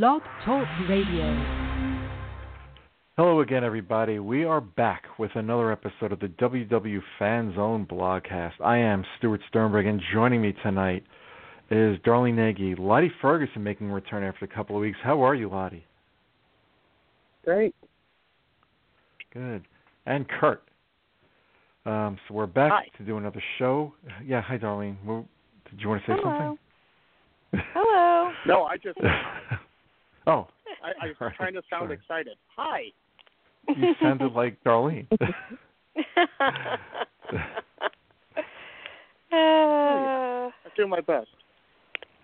Blog Talk Radio. Hello again, everybody. We are back with another episode of the WDW Fan Zone blogcast. I am Stuart Sternberg, and joining me tonight is Darlene Nagi. Lottie Ferguson making a return after a couple of weeks. How are you, Lottie? Great. Good. And Kurt. Um, so we're back Hi. to do another show. Yeah, hi, Darlene. Well, Did you want to say Hello. something? Hello. No, I just oh, I, I was Right, trying to sound sorry. excited. Hi. you sounded like Darlene. uh, I do my best.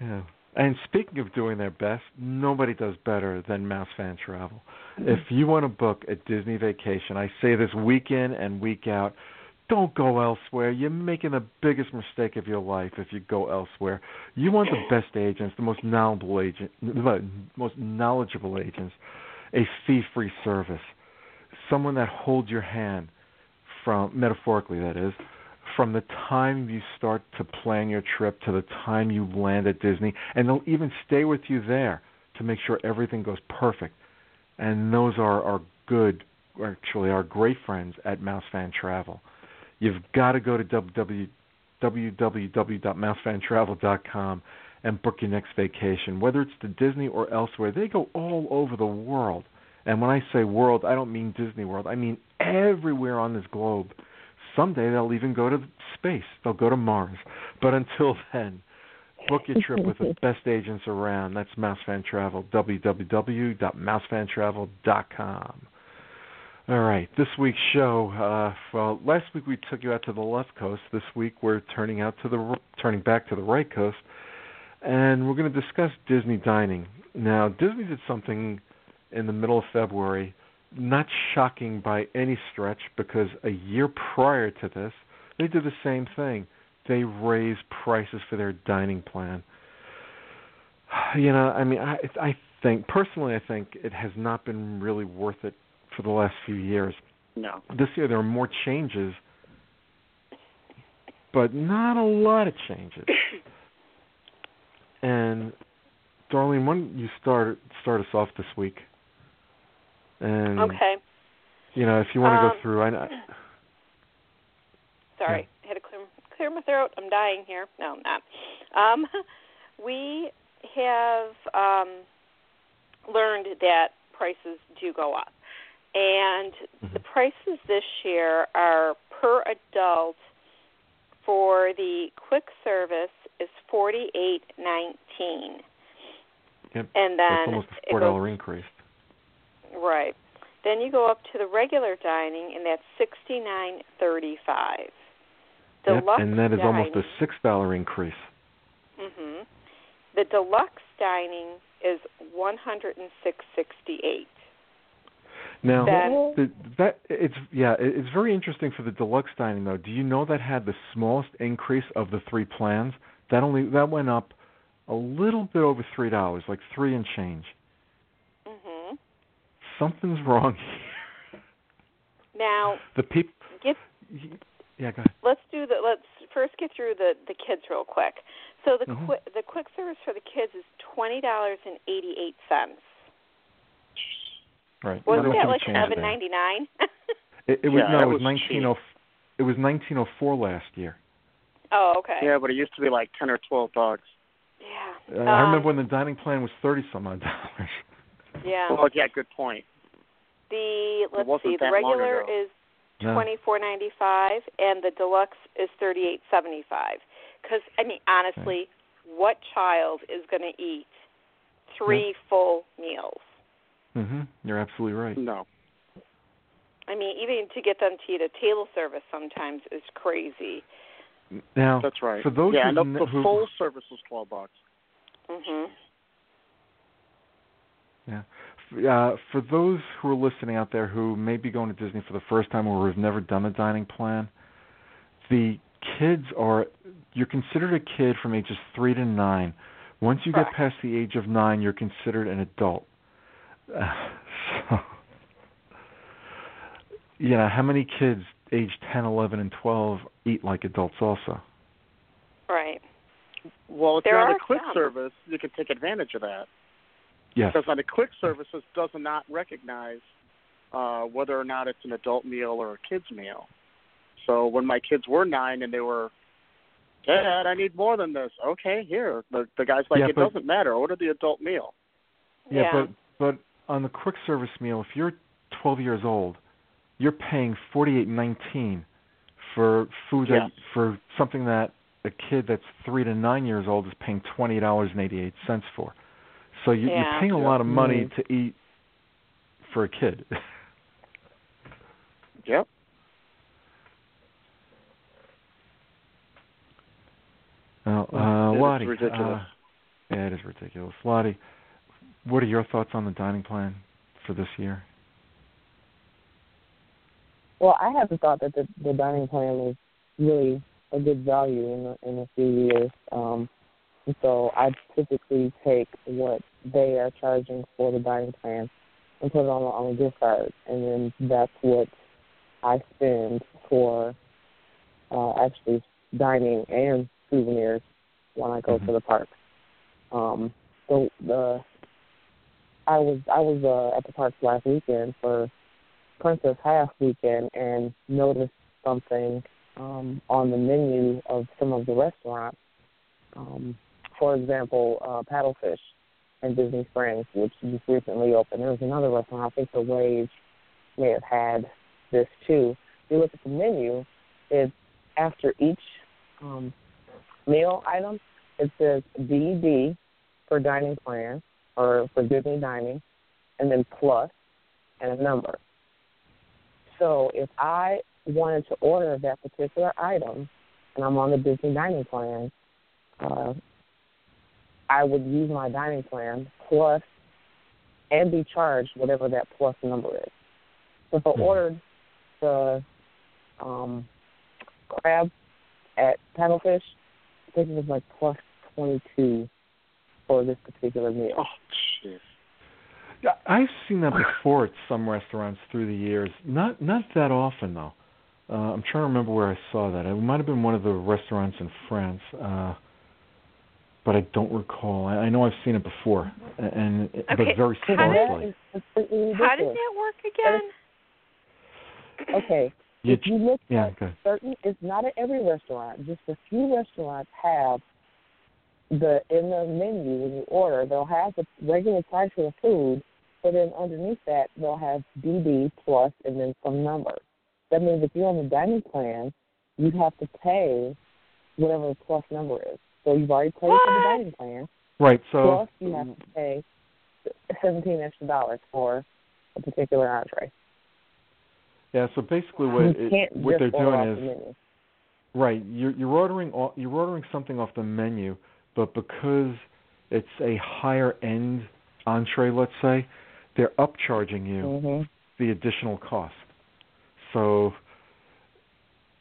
Yeah. And speaking of doing their best, nobody does better than Mouse Fan Travel. If you want to book a Disney vacation, I say this week in and week out, don't go elsewhere. You're making the biggest mistake of your life if you go elsewhere. You want the best agents, the most knowledgeable agent, the most knowledgeable agents, a fee-free service, someone that holds your hand from metaphorically that is from the time you start to plan your trip to the time you land at Disney, and they'll even stay with you there to make sure everything goes perfect. And those are our good, actually, our great friends at Mouse Fan Travel. You've got to go to www www.mousefantravel.com and book your next vacation, whether it's to Disney or elsewhere. They go all over the world. And when I say world, I don't mean Disney World. I mean everywhere on this globe. Someday they'll even go to space. They'll go to Mars. But until then, book your trip with the best agents around. That's Mouse Fan Travel. www.mousefantravel.com. All right, this week's show. Uh, well, last week we took you out to the left coast. This week we're turning out to the turning back to the right coast, and we're going to discuss Disney dining. Now, Disney did something in the middle of February, not shocking by any stretch, because a year prior to this, they did the same thing. They raised prices for their dining plan. You know, I mean, I I think personally, I think it has not been really worth it for the last few years. No. This year there are more changes, but not a lot of changes. And Darlene, why don't you start start us off this week? And okay. you know, if you want to Um, go through, I know. Sorry. I had to clear, clear my throat. I'm dying here. No, I'm not. Um, we have um, learned that prices do go up. And the prices this year are per adult for the quick service is forty eight nineteen. Yep, And that's then almost a four dollar increase. Right. Then you go up to the regular dining, and that's sixty nine thirty five. Yep, Deluxe and that is dining, almost a six dollar increase. hmm The deluxe dining is one hundred and six sixty eight. Now, Then- the, that it's yeah, it's very interesting for the deluxe dining though. Do you know that had the smallest increase of the three plans? That only that went up a little bit over three dollars, like three and change. hmm Something's wrong. here. Now, The people, get yeah, go ahead. let's do the let's first get through the the kids real quick. So the Mhm. quick the quick service for the kids is twenty dollars and eighty eight cents. Right. Wasn't Not that like change seven there. ninety nine? It, it was Yeah, no, it was was nineteen oh, it was nineteen oh four last year. oh, okay. Yeah, but it used to be like ten or twelve bucks. Yeah. Uh, I Um, remember when the dining plan was thirty some odd dollars. Yeah. Well, yeah, good point. The let's see, the regular ago. is No. twenty four ninety five, and the deluxe is thirty eight seventy five. Because I mean, honestly, what child is going to eat three full meals? Mhm. You're absolutely right. No. I mean, even to get them to eat a table service sometimes is crazy. Now, That's right. for those yeah, who've no, ne- the who, full service was twelve bucks. Mhm. Yeah. F- Uh, for those who are listening out there who may be going to Disney for the first time or have never done a dining plan, the kids are you're considered a kid from ages three to nine. Once you get past the age of nine, you're considered an adult. So, you know, how many kids age 10, 11, and 12 eat like adults also? Right. Well, if There you're on are a quick some. service, you can take advantage of that. Yes. Because on the quick services does not recognize uh, whether or not it's an adult meal or a kid's meal. So when my kids were nine and they were, Dad, I need more than this. Okay, here. The the guy's like, Yeah, it but- doesn't matter. Order the adult meal. Yeah, Yeah. but but on the quick service meal, if you're 12 years old, you're paying 48.19 for food that for something that a kid that's 3 to 9 years old is paying $20.88 for. So you, Yeah. you're paying a lot of money Mhm. to eat for a kid. Yep. Now, uh, Lottie, ridiculous. uh, yeah, it is ridiculous. Lottie, what are your thoughts on the dining plan for this year? Well, I haven't thought that the, the dining plan is really a good value in a, in a few years. Um, so I typically take what they are charging for the dining plan and put it on a, on a gift card, and then that's what I spend for uh, actually dining and souvenirs when I go Mhm. to the park. Um, so the I was I was uh, at the parks last weekend for Princess Half weekend and noticed something um, on the menu of some of the restaurants. Um, for example, uh, Paddlefish in Disney Springs, which just recently opened. There was another restaurant, I think the Rage may have had this too. If you look at the menu, it's after each um, meal item, it says DD for dining plan or for Disney dining, and then plus and a number. So if I wanted to order that particular item and I'm on the Disney dining plan, uh, I would use my dining plan plus and be charged whatever that plus number is. So if I Mhm. ordered the um, crab at Paddlefish, I think it was like plus 22 for this particular meal. Oh, jeez. Yeah, I've seen that before at some restaurants through the years. Not not that often though. Uh, I'm trying to remember where I saw that. It might have been one of the restaurants in France, uh, but I don't recall. I, I know I've seen it before, and Okay, but very So How that sparsely. is completely How does that work again? Okay, You if you look yeah, at okay. certain, it's not at every restaurant. Just a few restaurants have the in the menu when you order, they'll have the regular price of the food, but then underneath that they'll have DD plus and then some number. That means if you're on the dining plan, you have to pay whatever the plus number is. So you've already paid for the dining plan, Right. So plus you have to pay seventeen extra dollars for a particular entree. yeah. So basically, what it, what they're doing is the. Right. You're you're ordering all, you're ordering something off the menu, but because it's a higher end entree, let's say, they're upcharging you hmm the additional cost. So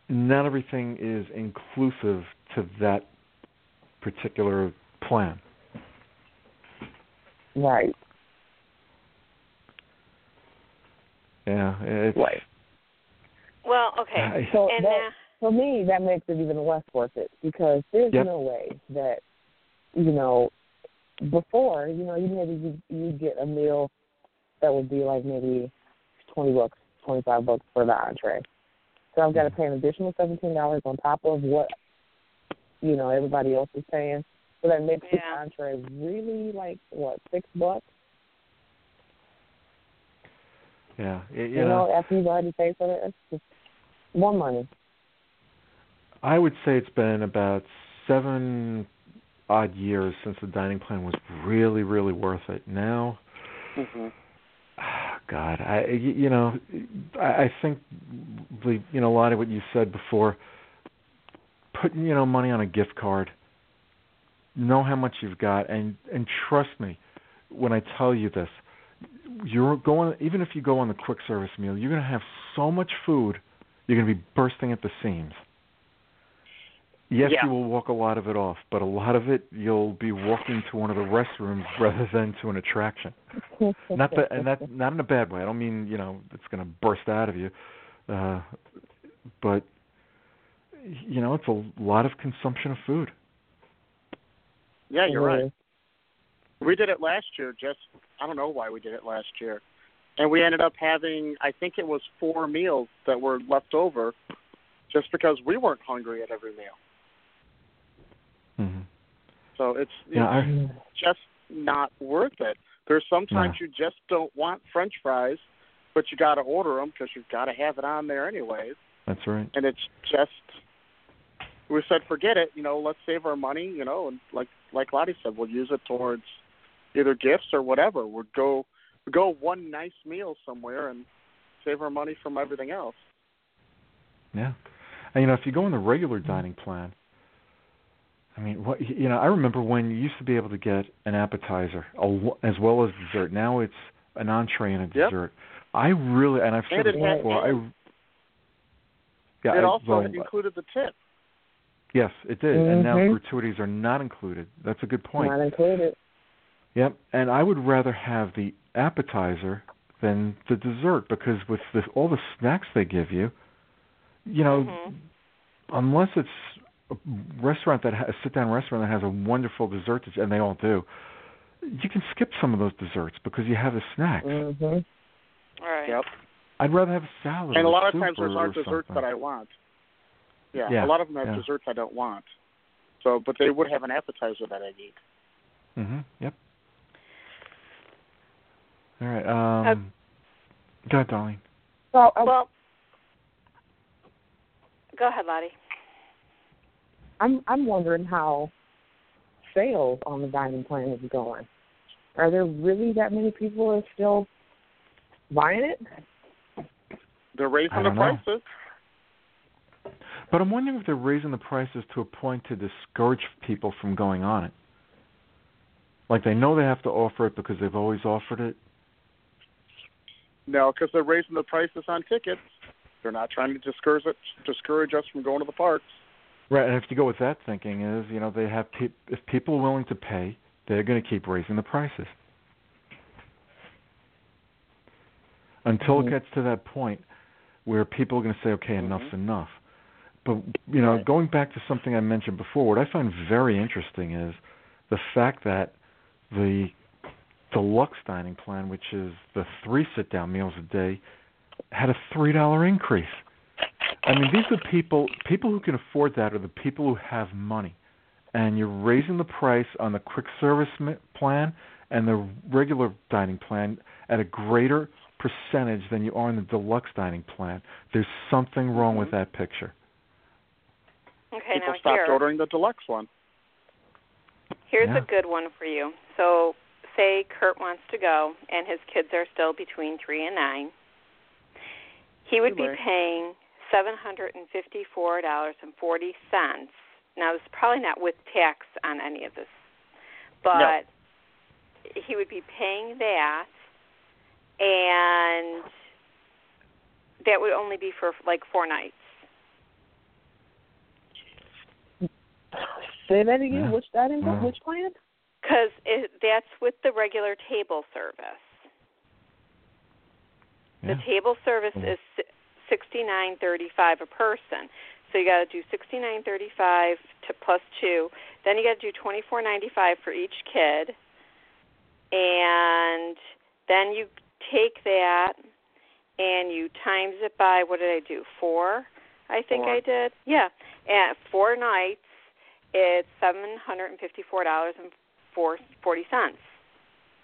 not everything is inclusive to that particular plan. Right. Yeah, it's Right. Well, okay. I- So and that, uh, for me, that makes it even less worth it because there's Yep. no way that you know before you know you maybe you you get a meal that would be like maybe twenty bucks, twenty five bucks for the entree. So I've got to mm-hmm. pay an additional seventeen dollars on top of what you know everybody else is paying. So that makes Yeah. entree really like what six bucks. yeah, it, You, know, after you've already paid for it, it's just more money. I would say it's been about seven odd years since the dining plan was really, really worth it. Now, hmm ah, God, I you know, I, I think the you know a lot of what you said before. Putting you know money on a gift card. Know how much you've got, and and trust me when I tell you this. You're going even if you go on the quick service meal, you're going to have so much food, you're going to be bursting at the seams. Yes, Yeah. you will walk a lot of it off, but a lot of it you'll be walking to one of the restrooms rather than to an attraction. Not that, and that not in a bad way. I don't mean you know it's going to burst out of you, uh, but you know it's a lot of consumption of food. Yeah, you're right. We did it last year. Just I don't know why we did it last year, and we ended up having I think it was four meals that were left over, just because we weren't hungry at every meal. So it's, it's Yeah, I, just not worth it. There's sometimes No. you just don't want French fries, but you got to order them because you've got to have it on there anyways. that's right. And it's just we said forget it. You know, let's save our money. You know, and like like Lottie said, we'll use it towards either gifts or whatever. We'll go we'll go one nice meal somewhere and save our money from everything else. Yeah, and you know if you go on the regular dining plan, I mean, what you know, I remember when you used to be able to get an appetizer as well as dessert. Now it's an entree and a Yep. dessert. I really, and I've said And this it had- before. I yeah, it I, also well, included the tip. yes, it did, and now Mhm. gratuities are not included. That's a good point. Not included. Yep, and I would rather have the appetizer than the dessert because with the, all the snacks they give you, you know, Mhm. unless it's a restaurant that ha- a sit-down restaurant that has a wonderful dessert, that's- and they all do, you can skip some of those desserts because you have the snacks. Mhm. All right. Yep. I'd rather have a salad. And a lot of times there's or, aren't desserts that I want. Yeah, Yeah, a lot of them have yeah. desserts I don't want. So, but they would have an appetizer that I need. Mhm. Yep. All right. Um. go ahead, darling. So I, Well, go ahead, Lottie. I'm I'm wondering how sales on the dining plan is going. Are there really that many people that are still buying it? They're raising the don't know. prices. But I'm wondering if they're raising the prices to a point to discourage people from going on it. Like they know they have to offer it because they've always offered it. No, because they're raising the prices on tickets. They're not trying to discourage it, discourage us from going to the parks. Right, and if you go with that thinking, is you know they have pe- if people are willing to pay, they're going to keep raising the prices until Mhm. it gets to that point where people are going to say, okay, enough's Mhm. enough. But you know, Right. going back to something I mentioned before, what I find very interesting is the fact that the deluxe dining plan, which is the three sit-down meals a day, had a three dollar increase. I mean, these are people people who can afford that are the people who have money, and you're raising the price on the quick service plan and the regular dining plan at a greater percentage than you are in the deluxe dining plan. There's something wrong with mm-hmm. that picture. Okay, People now stopped here, ordering the deluxe one. here's Yeah. a good one for you. So, say Kurt wants to go, and his kids are still between three and nine. He would be paying seven hundred and fifty-four dollars and forty cents. Now, this is probably not with tax on any of this, but he would be paying that, and that would only be for like four nights. Say that again. Yeah. Which dining plan? Wow. Which plan? Because that's with the regular table service. Yeah. The table service Mhm. is sixty nine thirty five a person. So you got to do sixty nine thirty five to plus two. Then you got to do twenty four ninety five for each kid, and then you take that and you times it by what did I do? Four, I think Four. I did. Yeah, and four nights. It's seven hundred and fifty four dollars and four forty cents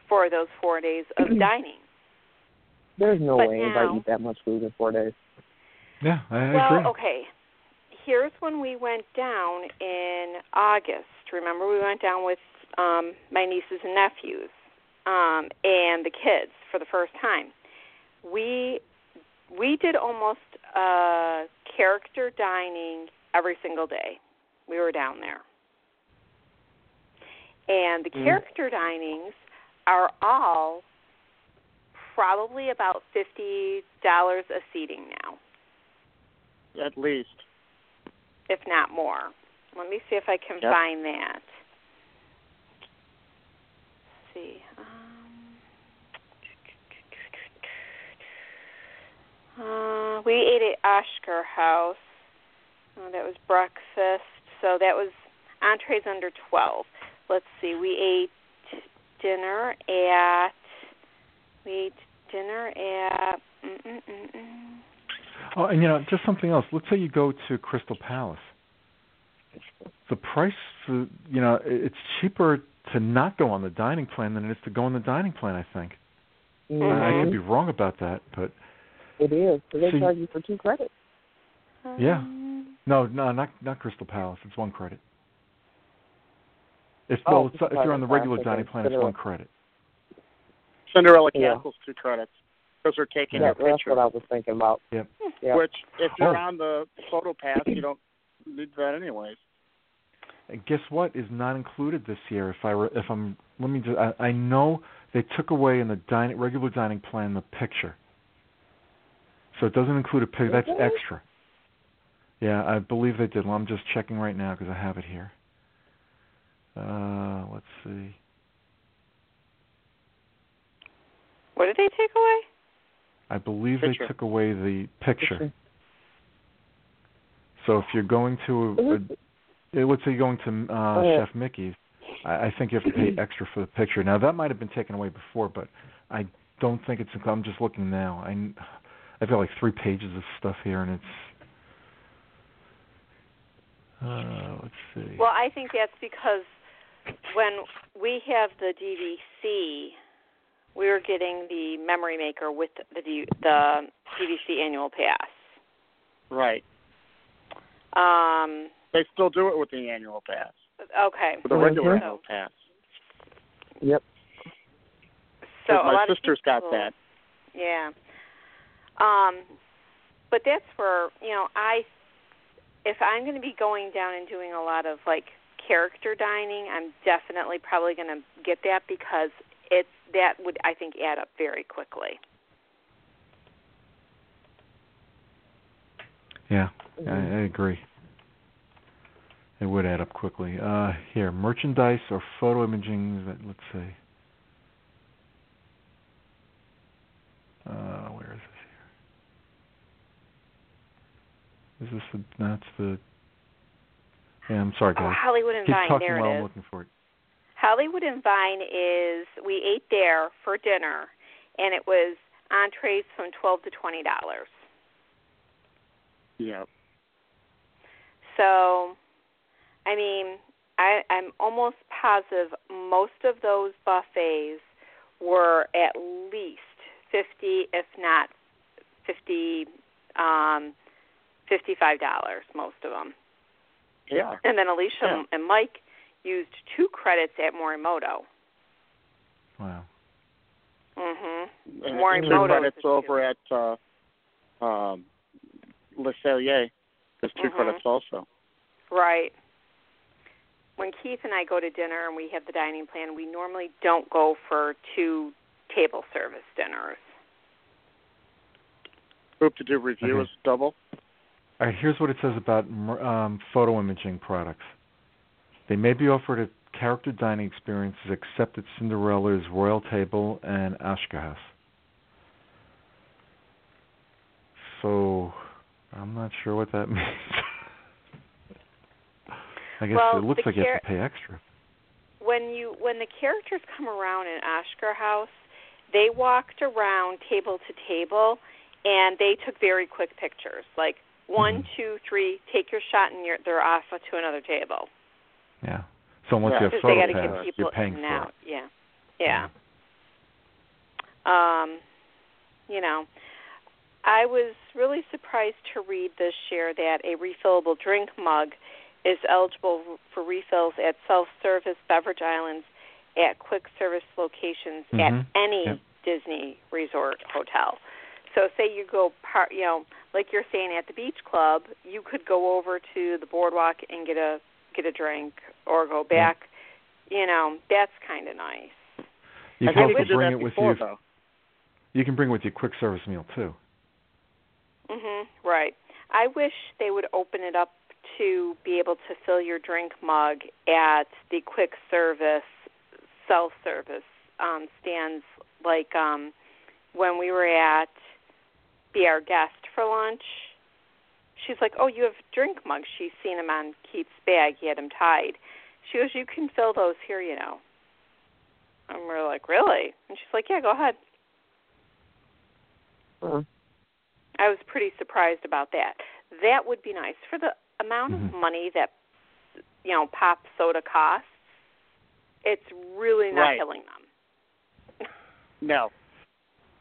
for those four days of dining. There's no But way now- anybody eat that much food in four days. Yeah, I well, agree. okay. Here's when we went down in August. Remember, we went down with um, my nieces and nephews um, and the kids for the first time. We we did almost uh, character dining every single day. We were down there, and the Mm. character dinings are all probably about fifty dollars a seating now. At least. if not more. Let me see if I can Yep. find that. Let's see. Um, uh, we ate at Akershus. Oh, that was breakfast. So that was entrees under 12. Let's see. We ate dinner at we ate dinner at mm-mm-mm-mm. Oh, and you know, just something else. Let's say you go to Crystal Palace. The price for you know, it's cheaper to not go on the dining plan than it is to go on the dining plan. I think. I Mhm. could be wrong about that, but It is. So they See- charge you for two credits. Yeah. No, no, not not Crystal Palace. It's one credit. If Oh, well, it's, if you're on the regular dining plan, it's one credit. Cinderella Yeah. Two credits because they're taking Yeah, your that's picture. what I was thinking about. Yep. Yeah. Which, if you're Oh. on the photo pass, you don't need that anyways. And guess what is not included this year? If I re- if I'm let me just I, I know they took away in the dining regular dining plan the picture, so it doesn't include a picture. That's extra. Yeah, I believe they did. Well, I'm just checking right now because I have it here. Uh, let's see. what did they take away? I believe Picture. they took away the picture. Picture. So if you're going to, a, uh, let's say you're going to uh, Go ahead. Chef Mickey's, I, I think you have to pay extra for the picture. Now that might have been taken away before, but I don't think it's. I'm just looking now. I, I've got like three pages of stuff here, and it's. Uh, let's see. Well, I think that's because when we have the DVC, we were getting the memory maker with the D, the DVC annual pass. Right. Um, They still do it with the annual pass, okay. with the regular annual pass. Yep. So 'Cause a lot my of sister's got that. Yeah. Um, but that's where you know I, if I'm going to be going down and doing a lot of like character dining, I'm definitely probably going to get that because it's that would I think add up very quickly. Yeah, I, Mhm. I agree. It would add up quickly. Uh, here, merchandise or photo imaging. That let's see. Uh, where is this here? Is this the? That's the. Yeah, I'm sorry, Oh, guys. Hollywood and Keep Vine, talking there while it I'm is. looking for it. Hollywood and Vine is we ate there for dinner, and it was entrees from twelve to twenty dollars. Yeah. So, I mean, I, I'm almost positive most of those buffets were at least fifty, if not fifty, um, fifty-five dollars. Most of them. Yeah. And then Alicia Yeah. and Mike used two credits at Morimoto. Wow. Mhm. And Morimoto two was credits a over at uh, um, Le Cellier. There's 2 Mhm. credits also. Right. When Keith and I go to dinner and we have the dining plan, we normally don't go for two table service dinners. Hoop-Dee-Doo Revue Okay. is double. All right, here's what it says about um, photo imaging products. They may be offered at character dining experiences except at Cinderella's Royal Table and Akershus. So, I'm not sure what that means. I guess Well, it looks like you have to pay extra. When you when the characters come around in Akershus, they walked around table to table and they took very quick pictures. Like one, Mhm. two, three, take your shot and you're they're off to another table. Yeah. So unless Yeah. you have photo they got to pass, you're paying in for out. it. Yeah. Yeah. Um, you know, I was really surprised to read this year that a refillable drink mug is eligible for refills at self-service beverage islands at quick service locations at Mhm. any Yep. Disney resort hotel. So say you go par you know, like you're saying at the beach club, you could go over to the boardwalk and get a get a drink or go back. You know, that's kind of nice. You can also bring it with before, you. though. You can bring with you quick service meal too. Mhm. Right. I wish they would open it up to be able to fill your drink mug at the quick service self service um stands like um when we were at be our guest for lunch. She's like, "Oh, you have drink mugs." She's seen him on Keith's bag. He had them tied. She goes, "You can fill those here, you know." And we're like, really? And she's like, yeah, go ahead. Huh. I was pretty surprised about that. That would be nice for the amount Mhm. of money that you know pop soda costs. It's really not Right. killing them. No.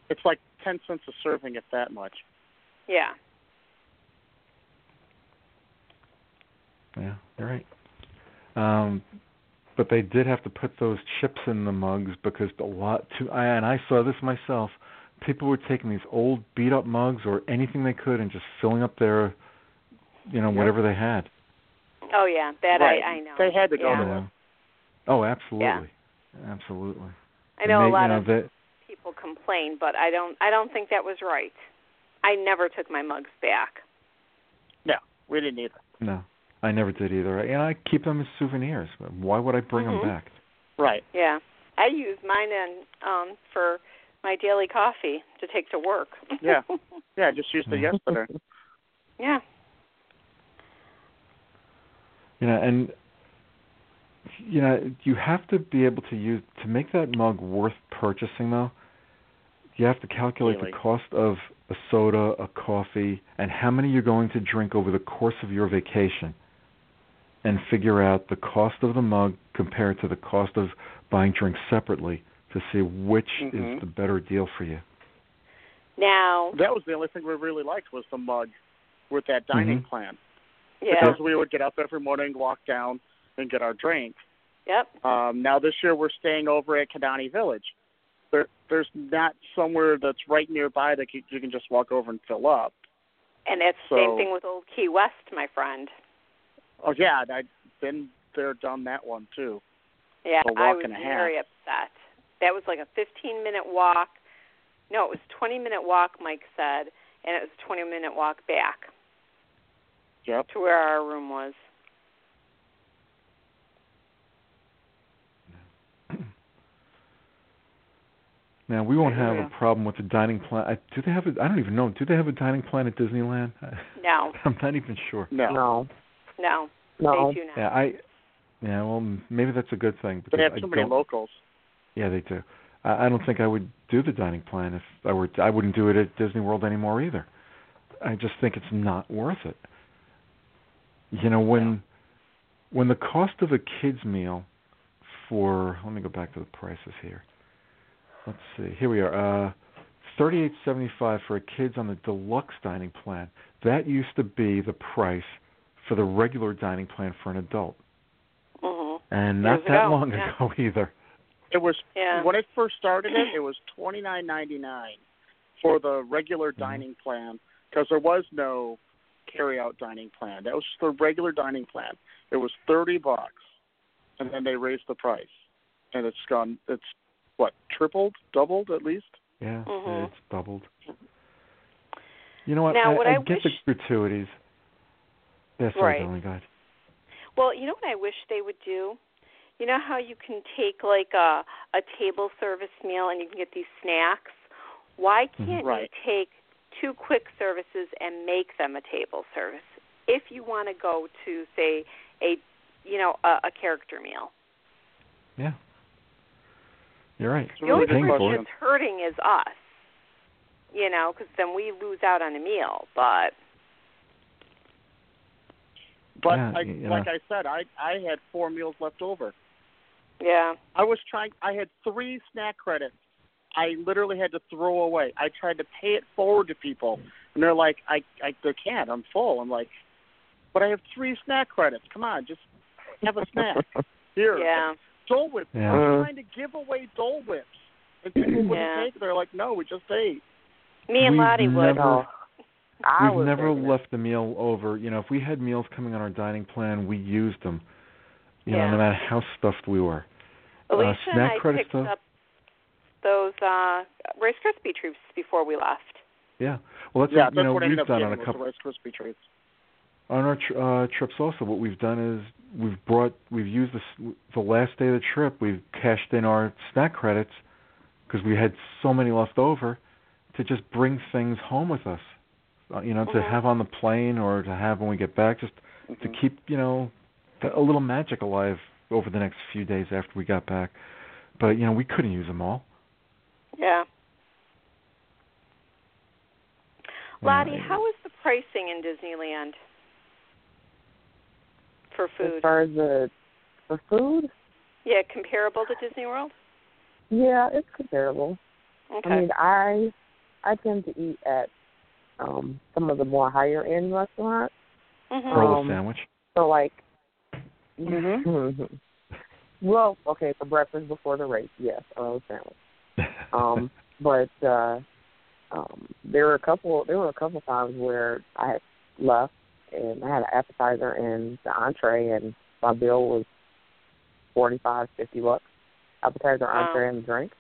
It's like ten cents a serving, if that much. Yeah. Yeah, you're right. Um, but they did have to put those chips in the mugs because a lot too. I, and I saw this myself. People were taking these old beat up mugs or anything they could and just filling up their, you know, Yep. whatever they had. Oh yeah, that right. I I know. They had to go yeah. to You Oh, absolutely, absolutely. I know they, a lot you know, of that, people complain, but I don't I don't think that was right. I never took my mugs back. No, we didn't either. No, I never did either. And I keep them as souvenirs. Why would I bring Mhm. them back? Right. Yeah. I use mine in um for my daily coffee to take to work. Yeah. Yeah, I just used it Yeah. yesterday. yeah. You know, and you know, you have to be able to use to make that mug worth purchasing though. You have to calculate Really? the cost of a soda, a coffee, and how many you're going to drink over the course of your vacation. And figure out the cost of the mug compared to the cost of buying drinks separately to see which Mhm. is the better deal for you. Now, That was the only thing we really liked was the mug with that dining Mhm. plan. yeah. Because we would get up every morning, walk down, and get our drink. Yep. Um, now this year we're staying over at Kidani Village. There, there's not somewhere that's right nearby that you, you can just walk over and fill up. And that's the same thing with Old Key West, my friend. Oh yeah, I've been there, done that one too. Yeah, A walk I was and a half. very upset. That was like a 15 minute walk. No, it was 20 minute walk, Mike said, and it was a 20 minute walk back Yep. to where our room was. Now we won't have a problem with the dining plan. I, do they have a? I don't even know. Do they have a dining plan at Disneyland? No, I'm not even sure. No. No, no, no. they do not. Yeah, I. Yeah, well, maybe that's a good thing. Because They have I too many locals. Yeah, they do. I, I don't think I would do the dining plan if I were. I wouldn't do it at Disney World anymore either. I just think it's not worth it. You know, when when the cost of a kid's meal for let me go back to the prices here. Let's see. Here we are. Uh thirty eight seventy five for a kids on the deluxe dining plan. That used to be the price for the regular dining plan for an adult. Mhm. And not Years that ago, long yeah. ago either. It was Yeah. when it first started. It it was twenty nine ninety nine for the regular Mhm. dining plan because there was no carry out dining plan. That was just the regular dining plan. It was thirty bucks, and then they raised the price, and it's gone. It's what tripled, doubled at least. Yeah, Mhm. it's doubled. You know what? Now, I, what I I get wish- the gratuities. Yes, Right. sorry, darling, go ahead. Well, you know what I wish they would do? You know how you can take like a a table service meal and you can get these snacks? Why Mhm. can't Right. you take two quick services and make them a table service? If you want to go to say a you know a, a character meal. Yeah. You're right. It's The only good paying for person that's hurting is us. You know, because then we lose out on a meal. But But Yeah, I, you like. I said, I I had four meals left over. yeah, I was trying. I had three snack credits. I literally had to throw away. I tried to pay it forward to people, and they're like, "I, I, they can't. I'm full." I'm like, "But I have three snack credits. Come on, just have a snack here." yeah. Dole Whip. Yeah. I'm uh-huh. trying to give away Dole Whips, and people wouldn't Yeah. take. it. They're like, "No, we just ate." Me and Lottie would. never- No. I We've never left the meal over. You know, if we had meals coming on our dining plan, we used them. You Yeah. know, no matter how stuffed we were. Alicia uh, and I credits, picked though? up those uh Rice Krispie treats before we left. Yeah. Well, that's yeah, what, that's you know what we've done on a was couple Rice Krispie treats. on our tr- uh, trips. Also, what we've done is we've brought we've used the the last day of the trip. We've cashed in our snack credits because we had so many left over to just bring things home with us. Uh, you know, to Mhm. have on the plane or to have when we get back, just to Mhm. keep you know the, a little magic alive over the next few days after we got back. but you know we couldn't use them all. Yeah. Lottie, Yeah. how is the pricing in Disneyland for food? As food? far as the for food, Yeah, comparable to Disney World? yeah, it's comparable. Okay. I mean, I I tend to eat at um some of the more higher end restaurants. mhm. Roll Um, a sandwich. So like, Mhm. well, okay, for breakfast before the race, yes, a roll sandwich. Um, but uh, um, there were a couple. There were a couple times where I had left and I had an appetizer and the entree, and my bill was forty five, fifty bucks. Appetizer, Wow. entree, and drink.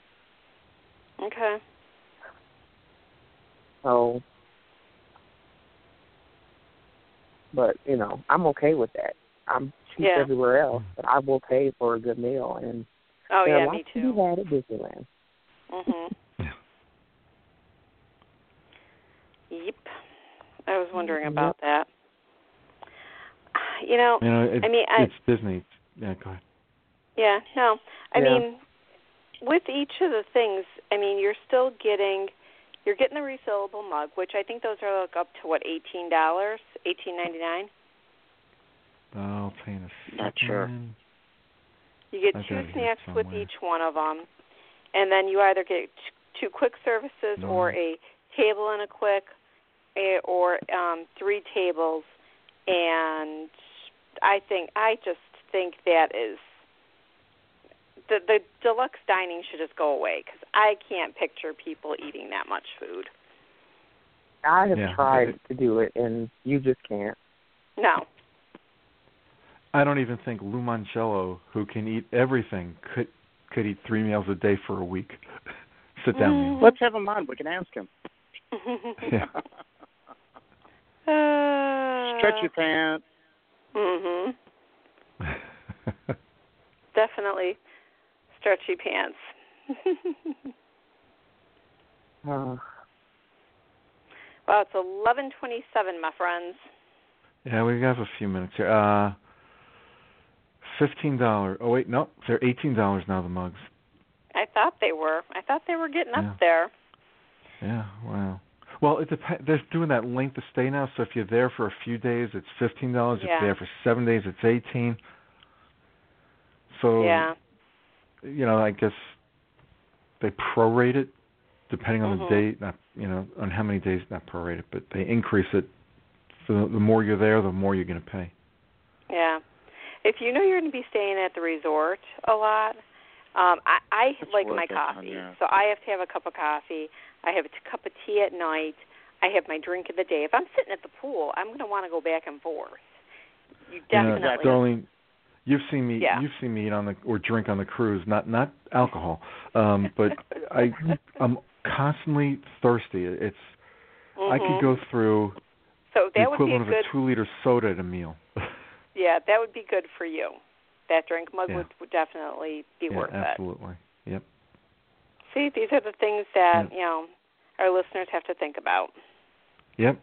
Okay. So, but you know, I'm okay with that. I'm cheap Yeah. everywhere else, but I will pay for a good meal, and Oh there are yeah, lots me to be too. had at Disneyland. Mhm. Yeah. Yep. I was wondering Yep. about that. You know, You know, it, I mean, I- it's Disney. Yeah, go ahead. Yeah, no. I Yeah. mean, with each of the things, I mean, you're still getting you're getting the refillable mug, which I think those are like up to what eighteen dollars, eighteen ninety nine. I'll tell you in a Not sure. You get I've two got it snacks with each one of them, and then you either get two quick services or Mm. a table and a quick, or um three tables. And I think I just think that is the the deluxe dining should just go away because I can't picture people eating that much food. I have Yeah. tried to do it, and you just can't. No. I don't even think Lou Mongello, who can eat everything, could could eat three meals a day for a week. Sit down Mm. Let's have him on. We can ask him. Yeah. uh, Stretch your pants. Mhm. Definitely stretchy pants. Uh, Wow, it's eleven twenty-seven, my friends. yeah, we have a few minutes here. Uh, fifteen dollars. Oh wait, no, they're eighteen dollars now. The mugs. I thought they were. I thought they were getting Yeah. up there. Yeah, wow. Well, it depends. They're doing that length of stay now. So if you're there for a few days, it's fifteen dollars. Yeah. If you're there for seven days, it's eighteen. So yeah. You know, I guess they prorate it depending on Mhm. the date, not you know, on how many days, not prorate it, but they increase it. So the, the more you're there, the more you're going to pay. Yeah. If you know you're going to be staying at the resort a lot, um I I It's like my it, coffee. yeah. So I have to have a cup of coffee. I have a t- cup of tea at night. I have my drink of the day. If I'm sitting at the pool, I'm going to want to go back and forth. You You know, definitely Darlene, you've seen me. Yeah. You've seen me eat on the or drink on the cruise. Not not alcohol, um, but I I'm constantly thirsty. It's I Mhm. could go through So the that would be a equivalent of good a two liter soda at a meal. Yeah, that would be good for you. That drink mug Yeah. would, would definitely be yeah, worth it. absolutely. Yep. See, these are the things that, Yeah. you know, our listeners have to think about. Yep.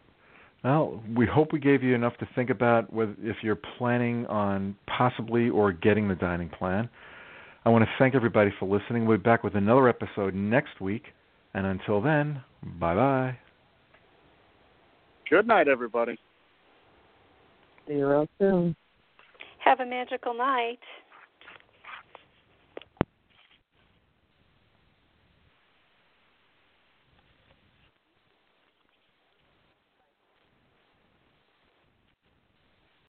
Well, we hope we gave you enough to think about whether if you're planning on possibly or getting the dining plan. I want to thank everybody for listening. We'll be back with another episode next week. And until then, bye bye. Good night, everybody. see you real soon. Have a magical night.